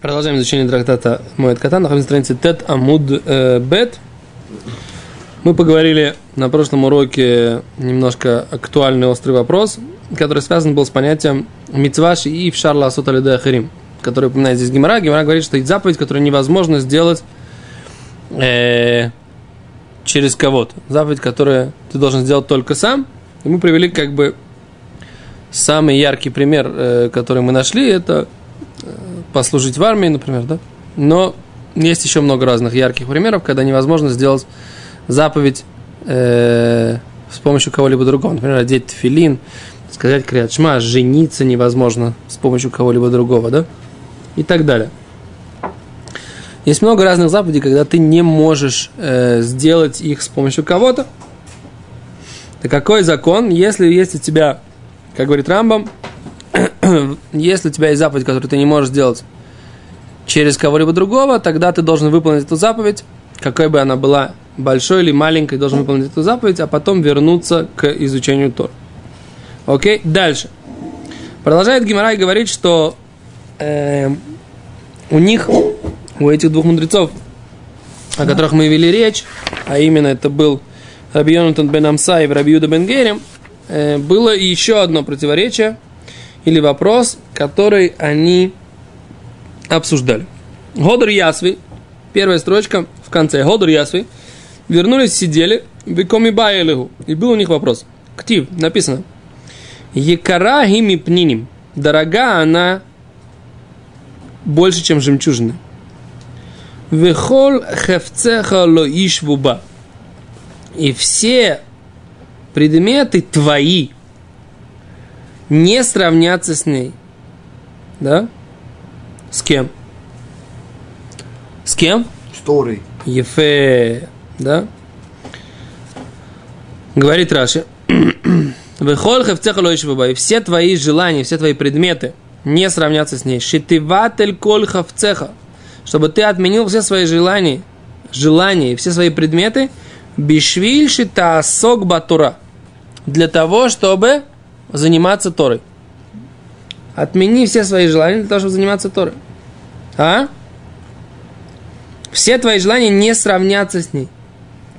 Продолжаем изучение трактата Моет Катан. Находимся на странице Тет Амуд э, Бет. Мы поговорили на прошлом уроке немножко актуальный острый вопрос, который связан был с понятием Мицваши и Фшарла Асоталиде Ахарим, который упоминает здесь Гимара. Гимара говорит, что есть заповедь, которую невозможно сделать э, через кого-то. Заповедь, которую ты должен сделать только сам. И мы привели как бы самый яркий пример, э, который мы нашли, это послужить в армии, например, да? Но есть еще много разных ярких примеров, когда невозможно сделать заповедь э, с помощью кого-либо другого. Например, одеть филин, сказать криатшма, жениться невозможно с помощью кого-либо другого, да? И так далее. Есть много разных заповедей, когда ты не можешь э, сделать их с помощью кого-то. Так какой закон, если есть у тебя, как говорит Рамбам, если у тебя есть заповедь, которую ты не можешь сделать через кого-либо другого, тогда ты должен выполнить эту заповедь, какой бы она была большой или маленькой, должен выполнить эту заповедь, а потом вернуться к изучению Тор. Окей, дальше. Продолжает Гимарай говорить, что э, у них, у этих двух мудрецов, о которых мы вели речь, а именно это был Раби Йонатан бен Амса и Раби Юда бен Герем, э, было еще одно противоречие – или вопрос, который они обсуждали. Годор Ясви, первая строчка в конце. Годор Ясви, вернулись, сидели, викоми баэлиху. И был у них вопрос. Ктив, написано. Екара гими пниним. Дорога она больше, чем жемчужина. Вехол хевцеха ло ишвуба. И все предметы твои, не сравняться с ней. Да? С кем? С кем? С Торой. Ефе. Да? Говорит Раши. Выхол хевцеха и все твои желания, все твои предметы не сравнятся с ней. Шитиватель коль хавцеха. Чтобы ты отменил все свои желания, желания и все свои предметы, бишвиль шита сок батура. Для того, чтобы заниматься Торой. Отмени все свои желания для того, чтобы заниматься Торой. А? Все твои желания не сравнятся с ней.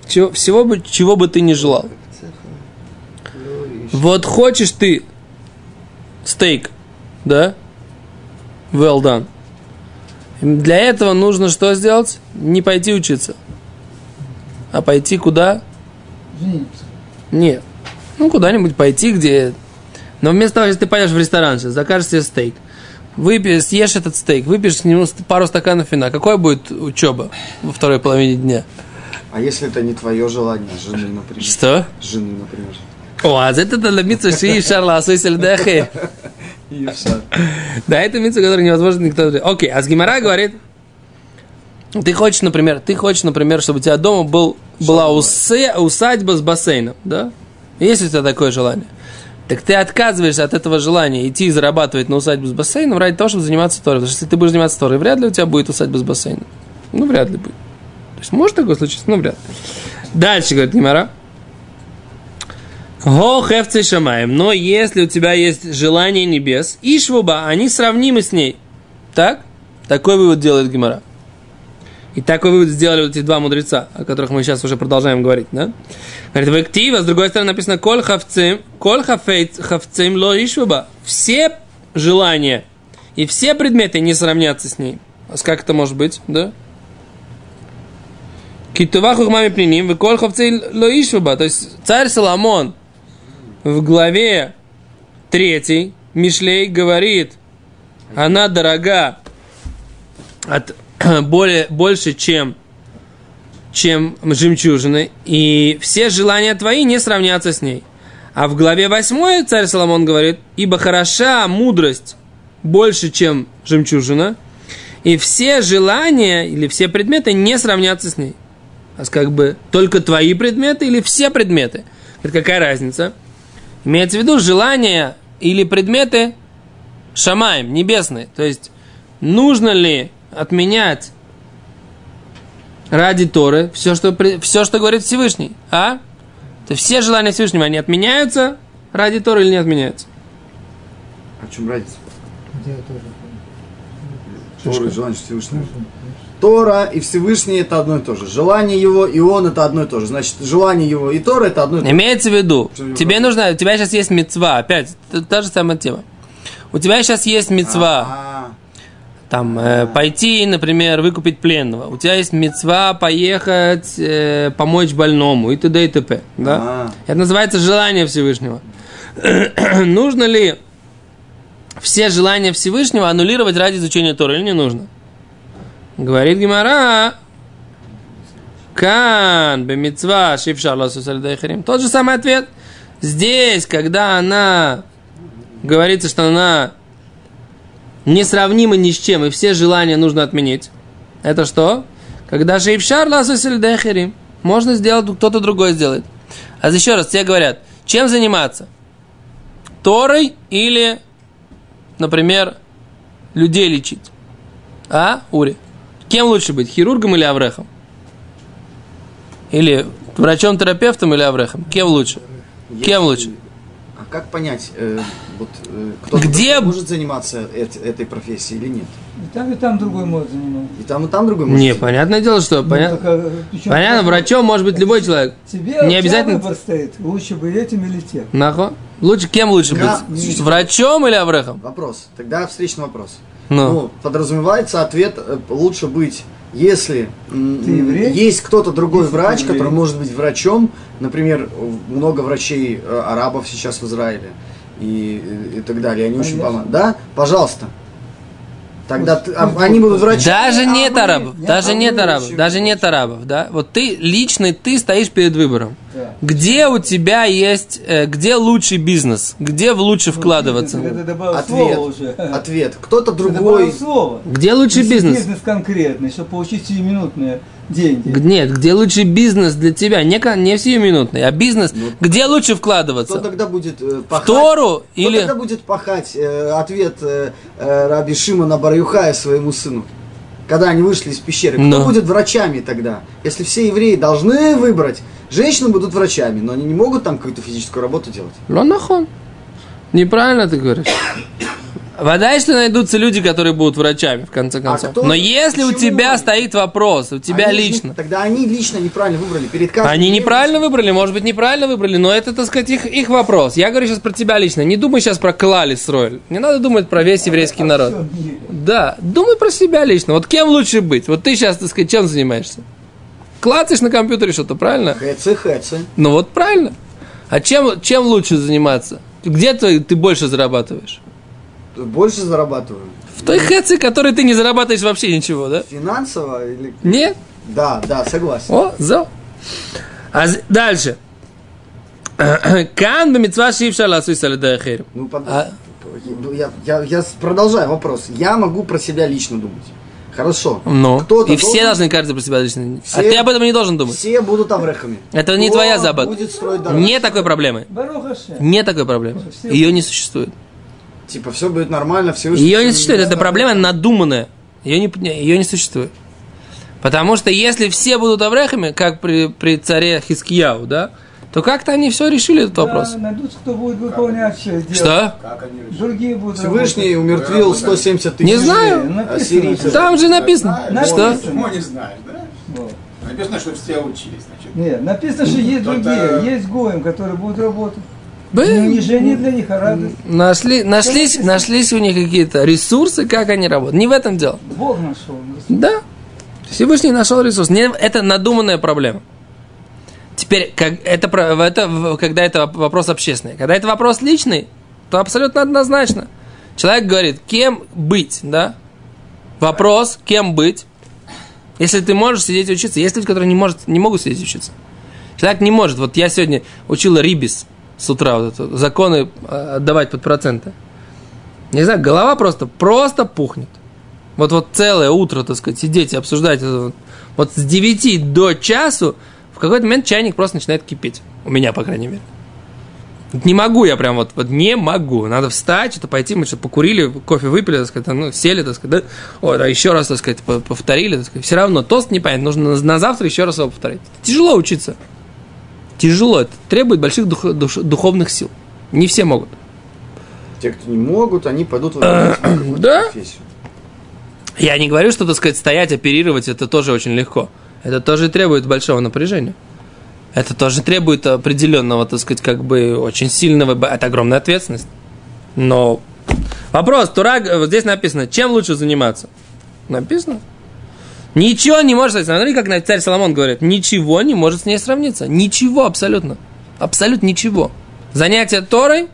Чего, всего бы, чего бы ты ни желал. Вот хочешь ты стейк, да? Well done. Для этого нужно что сделать? Не пойти учиться. А пойти куда? Жениться. Нет. Ну, куда-нибудь пойти, где но вместо того, если ты пойдешь в ресторан, сейчас, закажешь себе стейк, выпьешь, съешь этот стейк, выпьешь с ним пару стаканов вина, какой будет учеба во второй половине дня? А если это не твое желание, жены, например? Что? Жены, например. О, а это для митцва шии шарла асойсель дахе. Да, это митцва, который невозможно никто... Окей, а с Гимара говорит, ты хочешь, например, ты хочешь, например, чтобы у тебя дома был, была усе, усадьба с бассейном, да? Есть у тебя такое желание? Так ты отказываешься от этого желания идти и зарабатывать на усадьбу с бассейном ради того, чтобы заниматься Торой. Потому что если ты будешь заниматься Торой, вряд ли у тебя будет усадьба с бассейном. Ну, вряд ли будет. То есть, может такое случиться? Ну, вряд ли. Дальше, говорит Немара. Го хевцей шамаем. Но если у тебя есть желание небес, и швуба, они сравнимы с ней. Так? Такой вывод делает Гимара. И такой вывод сделали вот эти два мудреца, о которых мы сейчас уже продолжаем говорить, да? Говорит, в активе, с другой стороны написано, коль хавцем, коль хавцем ло ишваба. Все желания и все предметы не сравнятся с ней. А как это может быть, да? Китува хухмами приним, вы коль хавцем ло ишваба. То есть царь Соломон в главе 3 Мишлей говорит, она дорога от более, больше, чем, чем жемчужины, и все желания твои не сравнятся с ней. А в главе 8 царь Соломон говорит, ибо хороша мудрость больше, чем жемчужина, и все желания или все предметы не сравнятся с ней. А как бы только твои предметы или все предметы. Это какая разница? Имеется в виду желания или предметы шамаем, небесные. То есть, нужно ли отменять ради Торы все, что, все, что говорит Всевышний. А? То все желания Всевышнего, они отменяются ради Торы или не отменяются? О чем разница? Тора и желание Всевышнего. Тора и Всевышний это одно и то же. Желание его и он это одно и то же. Значит, желание его и Тора это одно и то же. Имеется в виду, Что тебе правда? нужно, у тебя сейчас есть мецва, опять, та, та же самая тема. У тебя сейчас есть мецва, А, там, э, пойти, например, выкупить пленного. У тебя есть мецва поехать, э, помочь больному и т.д. и т.п. Да? А. Это называется желание Всевышнего. нужно ли все желания Всевышнего аннулировать ради изучения Тора или не нужно? Говорит Гимара, Кан, бемицва, шифшар ласус аль-дайхарим. Тот же самый ответ. Здесь, когда она говорится, что она несравнима ни с чем, и все желания нужно отменить. Это что? Когда шифшар ласус аль-дайхарим. Можно сделать, кто-то другой сделает. А еще раз, тебе говорят, чем заниматься? Торой или, например, людей лечить? А, Ури? Кем лучше быть, хирургом или аврехом? Или врачом-терапевтом или аврехом? Кем лучше? Кем лучше? А как понять, э, вот, э, кто-то Где- может заниматься эт- этой профессией или нет? И там, и там другой может заниматься. И там, и там другой может Не, заниматься? понятное дело, что Ну, понятно. так, а, причем- Понятно, врачом может быть любой человек. Тебе Не обязательно- выбор стоит. Лучше бы этим или тем. Нахуй. Лучше кем лучше Да. быть? Врачом или аврехом? Вопрос. Тогда встречный вопрос. Ну. Ну, подразумевается ответ э, лучше быть, если есть кто-то другой Если врач, который может быть врачом, например, много врачей э, арабов сейчас в Израиле и, и так далее, они очень Конечно. помогают. Да, пожалуйста. Тогда ты- а- они будут. врачами. Даже а нет арабов, нет, даже а нет арабов, даже нет врачи. арабов, да? Вот ты, личный ты стоишь перед выбором. Да. Где у тебя есть, э, где лучший бизнес? Где в лучше вкладываться? Ответ. уже. Ответ. Кто-то другой. Где лучший Если бизнес? Бизнес конкретный, чтобы получить сиюминутные деньги. Нет, где лучший бизнес для тебя? Не, не сиюминутный, а бизнес. Где лучше Кто вкладываться? тогда будет э, пахать? Тору Кто или... тогда будет пахать? Э, ответ э, э, Раби Шимона Барюхая своему сыну. Когда они вышли из пещеры. Кто Но. будет врачами тогда? Если все евреи должны выбрать, женщины будут врачами, но они не могут там какую-то физическую работу делать. Лонахон. Неправильно ты говоришь. Вода, если найдутся люди, которые будут врачами, в конце концов. А кто- Но если у тебя они? стоит вопрос, у тебя Они лично, тогда они лично неправильно выбрали. Перед каждым Они неправильно выбрали, может быть, неправильно выбрали, но это, так сказать, их, их вопрос. Я говорю сейчас про тебя лично. Не думай сейчас про Клали Сройль. Не надо думать про весь еврейский народ. Всё в мире. Да, думай про себя лично. Вот кем лучше быть? Вот ты сейчас, так сказать, чем занимаешься? Клацаешь на компьютере что-то, правильно? Хэцы, хэцы. Ну вот правильно. А чем, чем лучше заниматься? Где ты, ты больше зарабатываешь? Больше зарабатываю. В той хэце, которой ты не зарабатываешь вообще ничего, да? Финансово или... Нет? Да, да, согласен. О, зо. А дальше. Кан бемитцва шивша ласуй салидахер. Ну, под- А- я, я, я с- продолжаю вопрос. Я могу про себя лично думать. Хорошо. Ну, Кто-то и все должен- должны каждый про себя лично. А Все- ты об этом не должен думать. Все будут аврехами. Это не Кто твоя забота. будет строить дорогу? Нет такой проблемы. Нет такой проблемы. Ее не существует. Типа, все будет нормально, все Ее не существует. Это проблема надуманная. Ее не, ее не существует. Потому что если все будут аврехами, как при, при царе Хискияу, да, то как-то они все решили этот вопрос. Да, найдутся, кто будет выполнять все дело. Что? Другие будут Всевышний работать. умертвил 170 тысяч Не знаю. Написано. ассирийцев. Там же написано. Знаешь, Что? написано. Почему не знаешь, да? Вот. Написано, что все учились, значит. Нет, написано, что есть Кто-то- другие, есть гоем, которые будут работать. Бы- Не унижение для них, а радость. Нашли, нашлись, нашлись у них какие-то ресурсы, как они работают. Не в этом дело. Бог нашел. Да. Всевышний нашел ресурс. Не, это надуманная проблема. Теперь, как, это, это, когда это вопрос общественный. Когда это вопрос личный, то абсолютно однозначно. Человек говорит, кем быть, да? Вопрос, кем быть. Если ты можешь сидеть и учиться. Есть люди, которые не, может, не могут сидеть и учиться. Человек не может. Вот я сегодня учил Рибис с утра, вот это, законы э, отдавать под проценты. Не знаю, голова просто, просто пухнет. Вот, вот целое утро, так сказать, сидеть и обсуждать вот, вот с 9 до часу, в какой-то момент чайник просто начинает кипеть. У меня, по крайней мере. Не могу я прям вот, вот не могу. Надо встать, что-то пойти, мы что-то покурили, кофе выпили, так сказать, ну, сели, так сказать, да? Ой, да, еще раз, так сказать, по- повторили, так сказать. Все равно тост непонятно, нужно на завтра еще раз его повторить. Тяжело учиться. Тяжело, это требует больших дух- душ- духовных сил. Не все могут. Те, кто не могут, они пойдут в какую-то Да. профессию. Я не говорю, что, так сказать, стоять, оперировать, это тоже очень легко. Это тоже требует большого напряжения. Это тоже требует определенного, так сказать, как бы очень сильного, это огромная ответственность. Но вопрос, Тура, вот здесь написано, чем лучше заниматься? Написано. Ничего не может, смотри, как на- царь Соломон говорит, ничего не может с ней сравниться. Ничего абсолютно. Абсолютно ничего. Занятие Торой,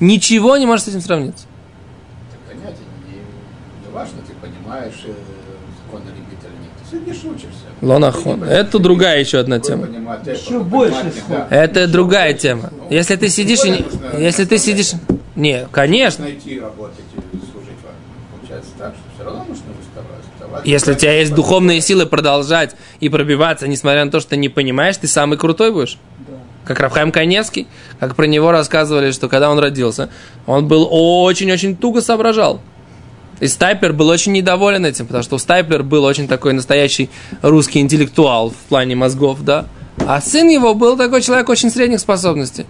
ничего не может с этим сравниться. Понятие не, не важно, ты понимаешь, э, закон любит или нет. Ты сидишь, учишься. Лонахон. Это другая еще одна тема. Еще больше. Это другая тема. Если ты сидишь и не- Если ты сидишь... Не, конечно. Найти, работать и служить вам. Получается так, что все равно нужно выставать. вставать. Если у тебя есть духовные силы продолжать и пробиваться, несмотря на то, что ты не понимаешь, ты самый крутой будешь. Да. Как Рабхайм Каневский, как про него рассказывали, что когда он родился, он был очень-очень туго соображал. И Стайплер был очень недоволен этим, потому что у Стайплер был очень такой настоящий русский интеллектуал в плане мозгов, да. А сын его был такой человек очень средних способностей.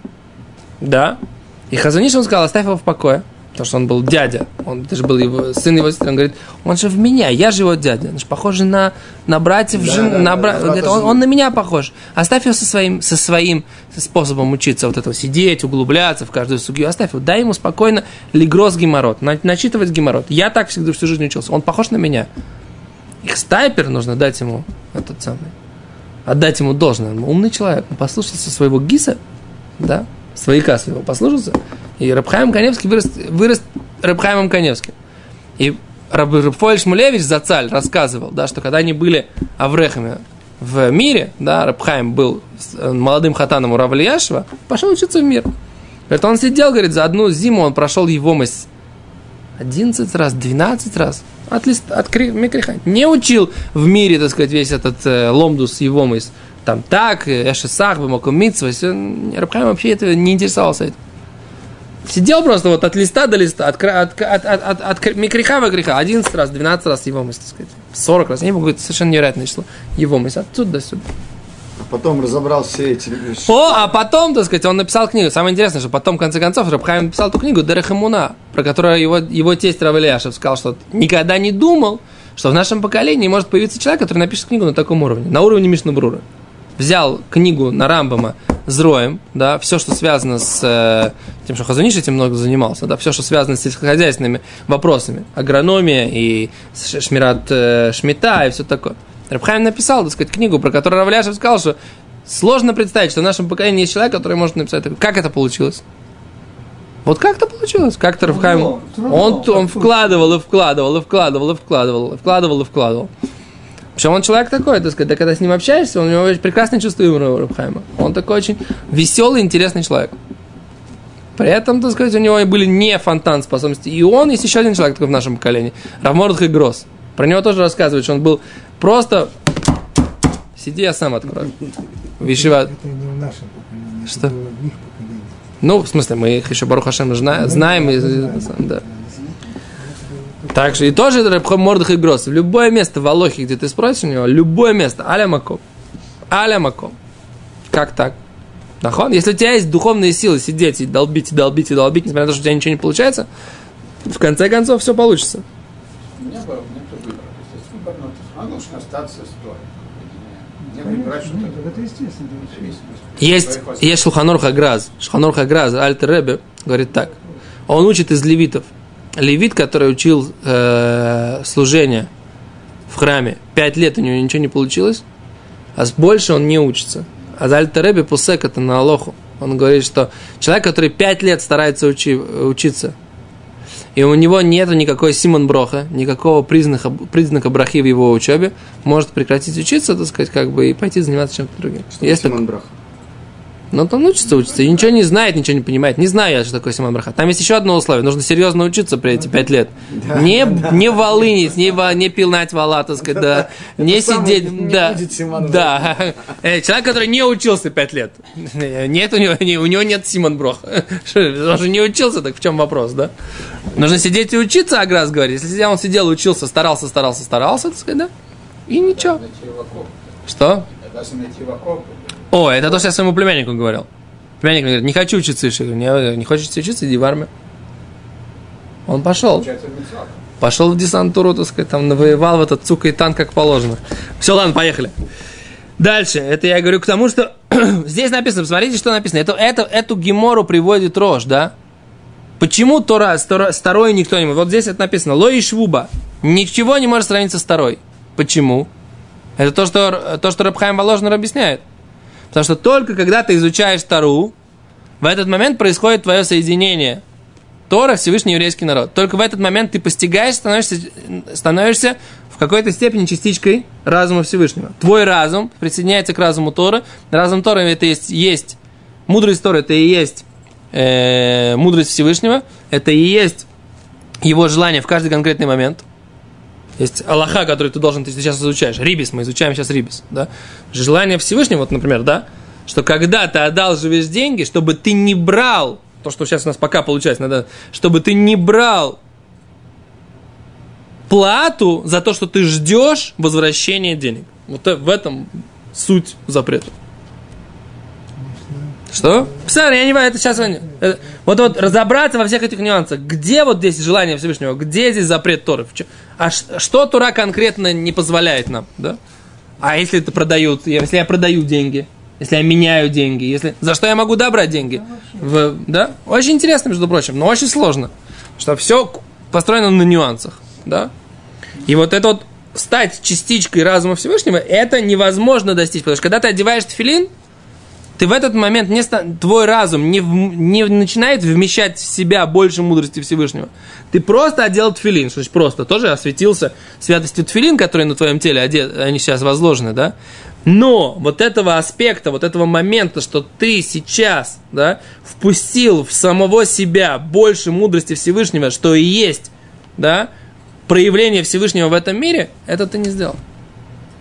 Да. И Хазаниш он сказал, оставь его в покое. Потому что он был дядя. Он даже был его, сын его сестры. Он говорит, он же в меня, я же его дядя. Он же похож на, на братьев, Да, жен- да, на да, бра- это он, он на меня похож. Оставь его со своим, со своим способом учиться, вот этого сидеть, углубляться в каждую судью. Оставь его, дай ему спокойно лигрос геморрот, на- начитывать геморрот. Я так всегда всю жизнь учился. Он похож на меня. Их стайпер нужно дать ему этот самый. Отдать ему должное. Он умный человек. Он послушался своего гиса, да, свояка своего послушался. И Рабхаим Каневский вырос, вырос Рабхаимом Каневским. И Раб, Рабфоэль Шмулевич Зацаль рассказывал, да, что когда они были аврехами в мире, да, Рабхаим был э, молодым хатаном у Рава Ильяшева, пошел учиться в мир. Говорит, он сидел, говорит, за одну зиму он прошел его мыс 11 раз, 12 раз от, лист, от кри-. Не учил в мире, так сказать, весь этот э, ломдус его мыс. Там так, э, эшесах, бамакумитсва. Рабхайм вообще это не интересовался этим. Сидел просто вот от листа до листа, от, от, от, от, от, от кр- микриха до греха. 11 раз, 12 раз его мысль, так сказать. 40 раз. Не могу, это совершенно невероятное число. Его мысль. Отсюда до сюда. А потом разобрал все эти вещи. О, а потом, так сказать, он написал книгу. Самое интересное, что потом, в конце концов, Рабхайм написал эту книгу Дерехамуна, про которую его, его тесть Равеляшев сказал, что никогда не думал, что в нашем поколении может появиться человек, который напишет книгу на таком уровне, на уровне Мишнабрура. Взял книгу на Рамбама с Роем, да, все, что связано с э, тем, что Хазуниш этим много занимался, да, все, что связано с сельскохозяйственными вопросами, агрономия и шмират э, шмита и все такое. Рабхайм написал, так сказать, книгу, про которую Равляшев сказал, что сложно представить, что в нашем поколении есть человек, который может написать. такое. Как это получилось? Вот как это получилось? Как-то Равхайм... Он, он вкладывал и вкладывал, и вкладывал, и вкладывал, и вкладывал, и вкладывал. Причем он человек такой, так сказать, да, когда с ним общаешься, у него очень прекрасное чувство юмора у Рабхайма. Он такой очень веселый, интересный человек. При этом, так сказать, у него были не фонтан способности. И он, есть еще один человек такой в нашем поколении. Равмордх и Гросс. Про него тоже рассказывают, что он был просто... Сиди, я сам открою. Вишива. Это не в нашем поколении, Что? Ну, в смысле, мы их еще Барух Хашем зна- знаем. и- да. Так что и тоже Рабхам Мордых и Гросс. В любое место в Алохе, где ты спросишь у него, любое место, аля маком. Аля маком. Как так? Нахон? Если у тебя есть духовные силы сидеть и долбить, и долбить, и долбить, несмотря на то, что у тебя ничего не получается, в конце концов все получится. У меня был, есть. Есть, Шулханур Хаграз. Шулханур Хаграз, Альтер Ребе, говорит так. Он учит из левитов. Левит, который учил э, служение в храме, пять лет у него ничего не получилось, а больше он не учится. А Альтер Ребе Пусек это на Алоху. Он говорит, что человек, который пять лет старается учи, учиться, и у него нет никакой Симон Броха, никакого признака, признака брахи в его учебе, может прекратить учиться, так сказать, как бы, и пойти заниматься чем-то другим. Что Есть Симон Браха? Ну, он учится, учится, и ничего не знает, ничего не понимает. Не знаю я, что такое Симон Браха. Там есть еще одно условие. Нужно серьезно учиться при эти пять лет. не, не волынить, не, во- не пилнать вала, так сказать, да. Не сидеть, не да. будет Симон Да. Э, Человек, который не учился пять лет. Нет у него, не- у него нет Симон Броха. Что, Он же не учился, так в чем вопрос, да? Нужно сидеть и учиться, Аграс говорит. Если он сидел учился, старался, старался, старался, так сказать, да? И ничего. Что? Даже найти в окоп. О, это то, что я своему племяннику говорил. Племянник мне говорит, не хочу учиться еще. Я говорю, не, не хочешь учиться, иди в армию. Он пошел. Пошел в десантуру, так сказать, там навоевал в этот цука и танк как положено. Все, ладно, поехали. Дальше, это я говорю к тому, что здесь написано, посмотрите, что написано. Это, это, эту гемору приводит Рож, да? Почему Тора, Тора, с Торой никто не может? Вот здесь это написано, Ло и Швуба. Ничего не может сравниться с Торой. Почему? Это то, что, то, что Рабхайм Воложнер объясняет. Потому что только когда ты изучаешь Тору, в этот момент происходит твое соединение. Тора, Всевышний еврейский народ. Только в этот момент ты постигаешь, становишься, становишься в какой-то степени частичкой разума Всевышнего. Твой разум присоединяется к разуму Тора. Разум Тора это есть, есть мудрость Тора, это и есть э, мудрость Всевышнего, это и есть его желание в каждый конкретный момент. Есть Аллаха, который ты должен, ты сейчас изучаешь. Рибис, мы изучаем сейчас Рибис. Да? Желание Всевышнего, вот, например, да, что когда ты отдал живешь деньги, чтобы ты не брал то, что сейчас у нас пока получается, надо, чтобы ты не брал плату за то, что ты ждешь возвращения денег. Вот в этом суть запрета. Что? Посмотри, я не знаю, это сейчас... Это, вот, вот разобраться во всех этих нюансах. Где вот здесь желание Всевышнего? Где здесь запрет Торы? А что Тора конкретно не позволяет нам? Да? А если это продают? Если я продаю деньги? если я меняю деньги, если... за что я могу добрать деньги. В, да? Очень интересно, между прочим, но очень сложно. Что все построено на нюансах. Да? И вот это вот стать частичкой разума Всевышнего, это невозможно достичь. Потому что когда ты одеваешь тфилин, ты в этот момент не твой разум не, не начинает вмещать в себя больше мудрости Всевышнего. Ты просто одел тфилин, что значит просто, тоже осветился святостью тфилин, который на твоем теле одет, они сейчас возложены, да? Но вот этого аспекта, вот этого момента, что ты сейчас да, впустил в самого себя больше мудрости Всевышнего, что и есть да, проявление Всевышнего в этом мире, это ты не сделал.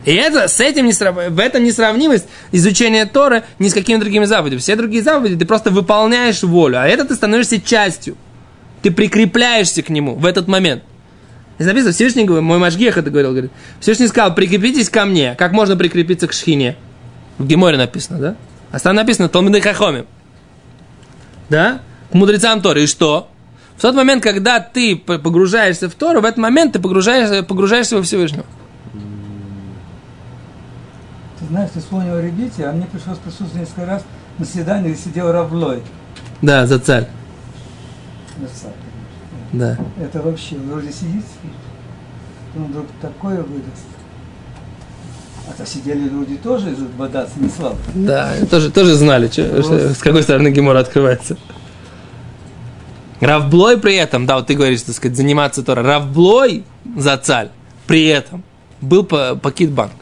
И это, с этим не срав... в этом несравнимость изучения Торы ни с какими другими заповедями. Все другие заповеди ты просто выполняешь волю, а это ты становишься частью. Ты прикрепляешься к нему в этот момент. Здесь написано, Всевышний, мой Машгех это говорил, говорит, Всевышний сказал, прикрепитесь ко мне. Как можно прикрепиться к Шхине? В Геморе написано, да? А там написано, Талмиды Хахоми. Да? К мудрецам Торы. И что? В тот момент, когда ты погружаешься в Тору, в этот момент ты погружаешься, погружаешься во Всевышнего. Вспомнил о ребите, а мне пришлось присутствовать несколько раз на свидании, где сидел Равлой. Да, за царь. За царь. Да. Это вообще, вроде сидит, он вдруг такое выдаст. А то сидели люди тоже бодаться, не слабо. Да, тоже, тоже знали, что, что, с какой стороны Гемора открывается. Равблой при этом, да, вот ты говоришь, так сказать, заниматься Тора. Равблой за царь при этом был по, покид банк.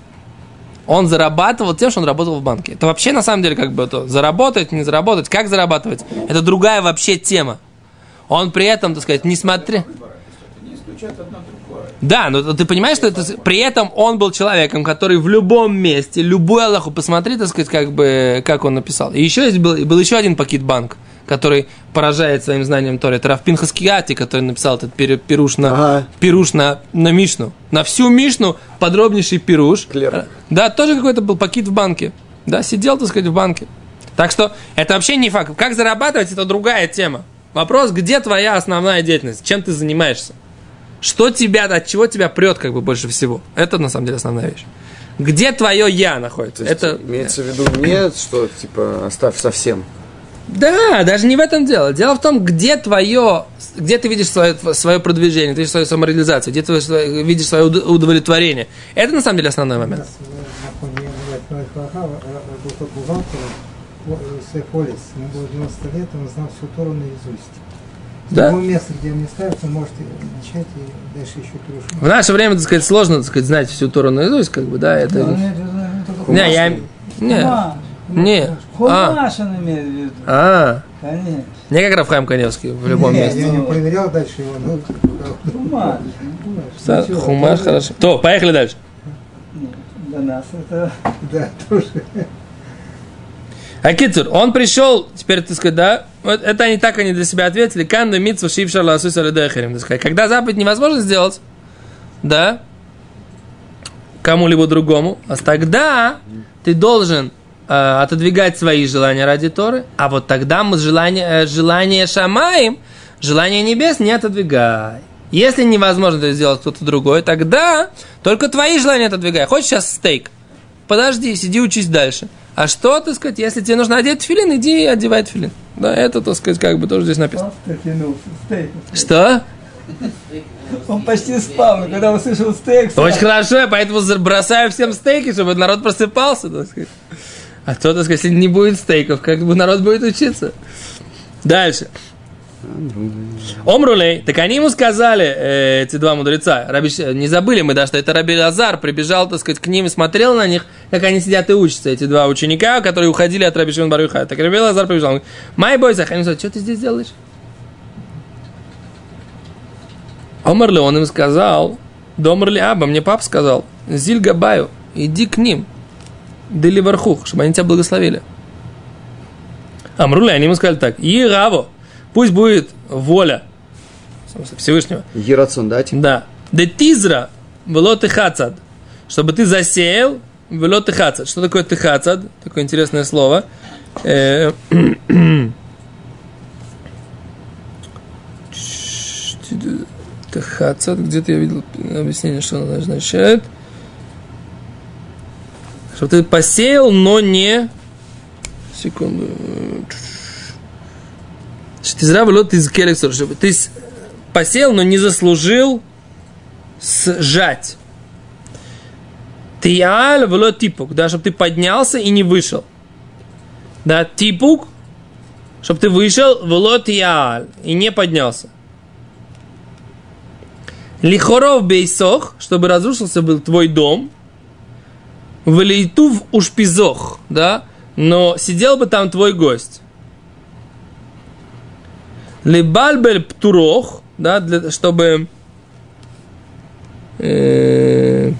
Он зарабатывал тем, что он работал в банке. Это вообще на самом деле как бы то, заработать, не заработать, как зарабатывать. Это другая вообще тема. Он при этом, так сказать, несмотря... Да, но ты понимаешь, что это, при этом он был человеком, который в любом месте, любую Аллаху, посмотри, так сказать, как бы, как он написал. И еще есть был, был еще один пакет-банк, который поражает своим знанием Торы. Это Рафпин Хаскиати, который написал этот пируш на, ага. пируш на, на Мишну. На всю Мишну подробнейший пируш. Клер. Да, тоже какой-то был пакет в банке. Да, сидел, так сказать, в банке. Так что это вообще не факт. Как зарабатывать, это другая тема. Вопрос, где твоя основная деятельность, чем ты занимаешься? Что тебя, от чего тебя прет как бы больше всего? Это на самом деле основная вещь. Где твое я находится? То есть, это имеется в виду не, что типа оставь совсем. Да, даже не в этом дело. Дело в том, где твое, где ты видишь свое, свое продвижение, ты видишь свою самореализацию, где ты видишь свое удовлетворение. Это на самом деле основной момент. Полис, ему было 90 лет, он знал всю Тору наизусть. Да? В любом месте, где он не ставится, он может начать и дальше еще Пируш. В наше время, так сказать, сложно, так сказать, знать всю Тору наизусть, как бы, да, это... Да, нет, не, я... Не, не. Хумаш он имеет в виду. А, Конечно. не как Рафхайм Каневский в любом Нет, месте. я не проверял дальше его, но... Хумаш. Да, Хумаш, хорошо. То, поехали дальше. Для нас это... Да, тоже. А Кицур, он пришел, теперь, так сказать, да, вот это они так они для себя ответили, канда митсу шившар ласус алидехерим, так сказать, когда заповедь невозможно сделать, да, кому-либо другому, а тогда ты должен э, отодвигать свои желания ради Торы, а вот тогда мы желание, э, желание шамаем, желание небес не отодвигай. Если невозможно это сделать кто-то другой, тогда только твои желания отодвигай. Хочешь сейчас стейк? Подожди, сиди, учись дальше. А что, так сказать, если тебе нужно одеть филин, иди и одевай филин. Да, это, так сказать, как бы тоже здесь написано. Что? Он почти спал, но когда услышал стейк, Очень хорошо, я поэтому бросаю всем стейки, чтобы народ просыпался, так сказать. А то, так если не будет стейков, как бы народ будет учиться. Дальше. Омрулей, так они ему сказали, э, эти два мудреца, Раби не забыли мы, да, что это Раби Лазар прибежал, так сказать, к ним и смотрел на них, как они сидят и учатся, эти два ученика, которые уходили от Раби Шимон Барюха. Так Раби Лазар прибежал, он говорит, Май бойзах, они говорят, что ты здесь делаешь? Омрли, он им сказал, Домрли Аба, мне пап сказал, Зиль Габаю, иди к ним, Дели Вархух, чтобы они тебя благословили. Амрули, они ему сказали так, Ираво, пусть будет воля Всевышнего. Ерацон, да? типа? Да. Де тизра вело тыхацад. Чтобы ты засеял вело тыхацад. Что такое тыхацад? Такое интересное слово. Э, Тыхацад. Где-то я видел объяснение, что оно означает. Чтобы ты посеял, но не... Секунду. Штизра вело тизкелексор. Чтобы ты посеял, но не заслужил сжать. Тиаль вло типук, да, чтобы ты поднялся и не вышел. Да, типук, чтобы ты вышел, вло тиаль, и не поднялся. Лихоров бейсох, чтобы разрушился был твой дом. Валейтув ушпизох, да, но сидел бы там твой гость. Либальбель птурох, да, для, чтобы э,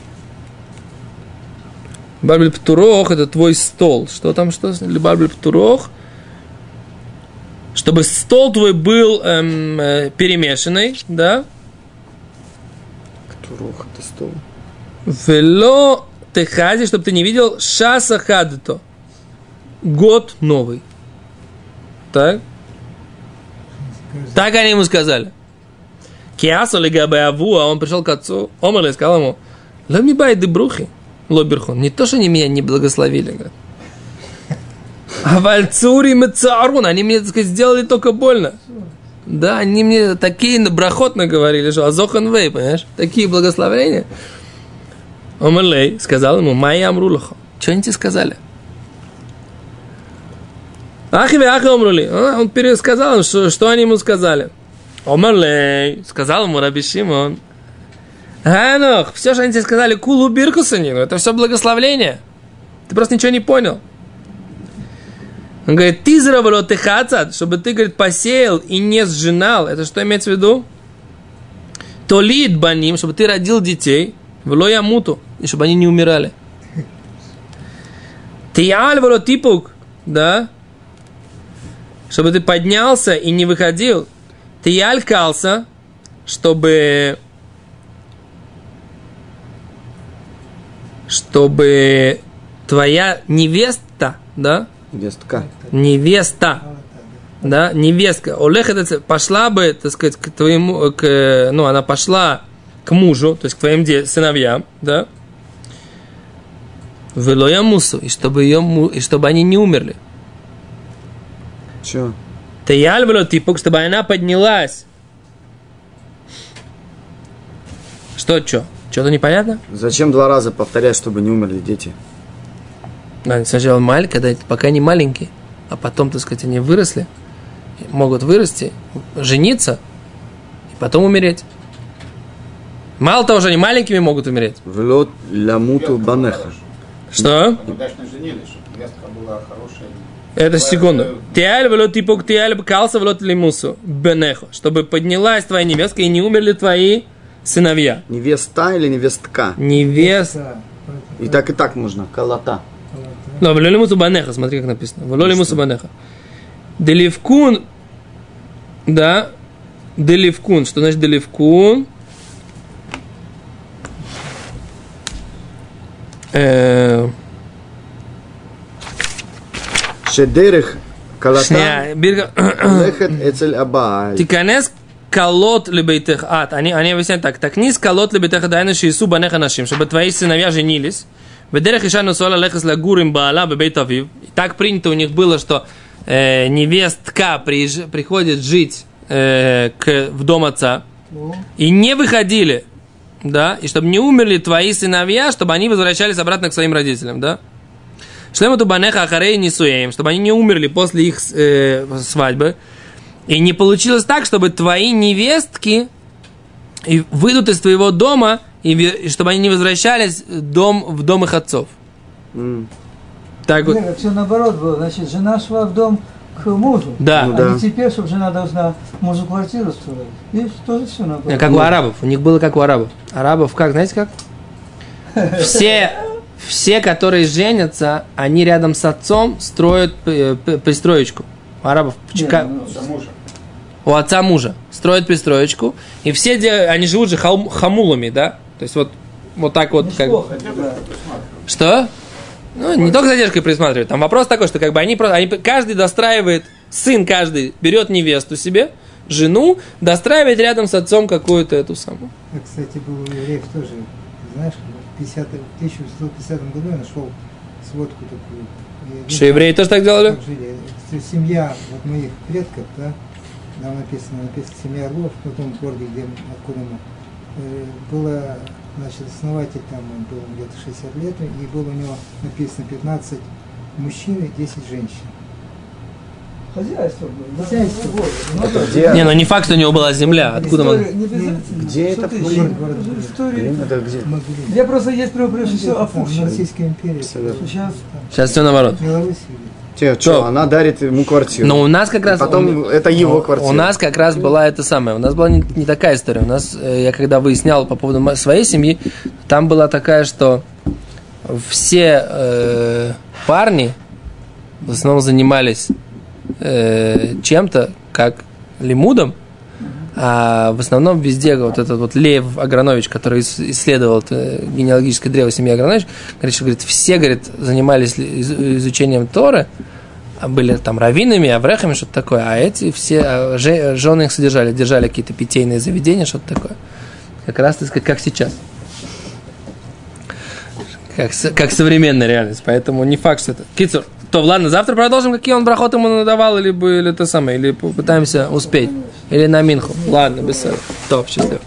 Бальбель птурох это твой стол. Что там, что? Либальбель птурох. Чтобы стол твой был эм, э, перемешанный, да? Турух, это стол. Вело техази, чтобы ты не видел шаса хадто. Год новый. Так? Так они ему сказали. Киасо ли габе аву, а он пришел к отцу, Омар и сказал ему, лами бай брухи, лоберхон, не то, что они меня не благословили, говорит. А вальцури мецарун, они мне, так сказать, сделали только больно. Да, они мне такие на брахот наговорили, что азохан вей, понимаешь? Такие благословения. Омарлей сказал ему, майя амрулахо. Что они тебе сказали? Ахи ахи омрули. А, Он пересказал им, что, что они ему сказали. Омарлей, сказал ему Раби Шимон. Анох, все, что они тебе сказали, кулу биркусани, ну это все благословление. Ты просто ничего не понял. Он говорит, ты заработал ты хацат, чтобы ты, говорит, посеял и не сжинал. Это что имеется в виду? Толит баним, чтобы ты родил детей, в ямуту, и чтобы они не умирали. Тиаль типук, да, чтобы ты поднялся и не выходил. Тиаль кался, чтобы чтобы твоя невеста, да, Вестка. невеста, да, невестка, Олег это пошла бы, так сказать, к твоему, к, ну, она пошла к мужу, то есть к твоим сыновьям, да, Велоя мусу, и чтобы, ее, и чтобы они не умерли. Че? Таяль вело типок, чтобы она поднялась. Что, что? Что-то непонятно? Зачем два раза повторять, чтобы не умерли дети? Да, сначала маленькие, когда пока не маленькие, а потом, так сказать, они выросли, могут вырасти, жениться и потом умереть. Мало того, что они маленькими могут умереть. Велот лямуту банеха. Что? Они удачно женились, чтобы невестка была хорошая. Это секунду. Тиаль вело типок тиаль калса вело лимусу бенехо. Чтобы поднялась твоя невестка и не умерли твои сыновья. Невеста или невестка? Невест. Да, поэтому И так и так можно. Колота. Ну, вело лимусу банеха, смотри, как написано. Вело лимусу банеха. Деливкун, да, деливкун. Что значит деливкун? Шедерех колота шня, бирга- лехет эцель абааль. Тиканес колот лебейтех ат. Они, они объясняют так. Так низ колот лебейтех дайна шиису банеха нашим, чтобы твои сыновья женились. Ведерех ишану суала лехас лагурим баала бебейт авив. И так принято у них было, что э, невестка приезж- приходит жить э, к, в дом отца. Ну, И не выходили, да, и чтобы не умерли твои сыновья, чтобы они возвращались обратно к своим родителям, да. Шлему банеха ахарей нисуеем, чтобы они не умерли после их э, свадьбы. И не получилось так, чтобы твои невестки выйдут из твоего дома, и, и чтобы они не возвращались в дом, в дом их отцов. М. Так вот. Нет, все наоборот было. Значит, жена шла в дом к мужу. Да. Ну А да. не теперь, чтобы жена должна мужу квартиру строить. Видишь, тоже все наоборот. Как у арабов. У них было как у арабов. Арабов как, знаете как? Все, все, которые женятся, они рядом с отцом строят э, пристроечку. У арабов Нет, ка- ну, у отца мужа строят пристроечку, и все, де- они живут же хам- хамулами, да? То есть вот, вот так вот. Как... неплохо, да. Что? Ну, не только задержкой присматривают. Там вопрос такой, что как бы они, просто- они каждый достраивает, сын каждый берет невесту себе, жену, достраивает рядом с отцом какую-то эту самую. Я, кстати, был у евреев тоже, знаешь, в 50 в 1950 году я нашел сводку такую. И Что евреи тоже так делали? жили. Семья вот моих предков, да, там написано, написано семья Орлов, в том городе, где откуда мы. Э, Было, значит, основатель там, он был где-то 60 лет, и было у него написано 15 мужчин и 10 женщин. Хозяйство было. Хозяйство. Много. Где? Не, ну не факт, что у него была земля. Откуда История он? Где это это где? Я просто есть прежде всего опущен. Российская империя. Сейчас все наоборот. Беларусь или Те, Что? она дарит ему квартиру. Но у нас как раз... Потом у- это его квартира. У нас как раз была это самое. У нас была не, не такая история. У нас, э, я когда выяснял по поводу своей семьи, там была такая, что все э, парни в основном занимались э, чем-то, как лимудом, а в основном везде вот этот вот Лев Агранович, который ис- исследовал генеалогическое древо семьи Агранович, говорит, что говорит, все говорит, занимались ли- из- изучением Торы, а были там раввинами, аврехами, что-то такое, а эти все а, же- жены их содержали, держали какие-то питейные заведения, что-то такое. Как раз, так сказать, как сейчас. Как, как современная реальность, поэтому не факт, что это. Кицур, то ладно, завтра продолжим, какие он брахот ему надавал, или, или то самое, или попытаемся успеть, или на Минху. Ладно, без То, счастливо.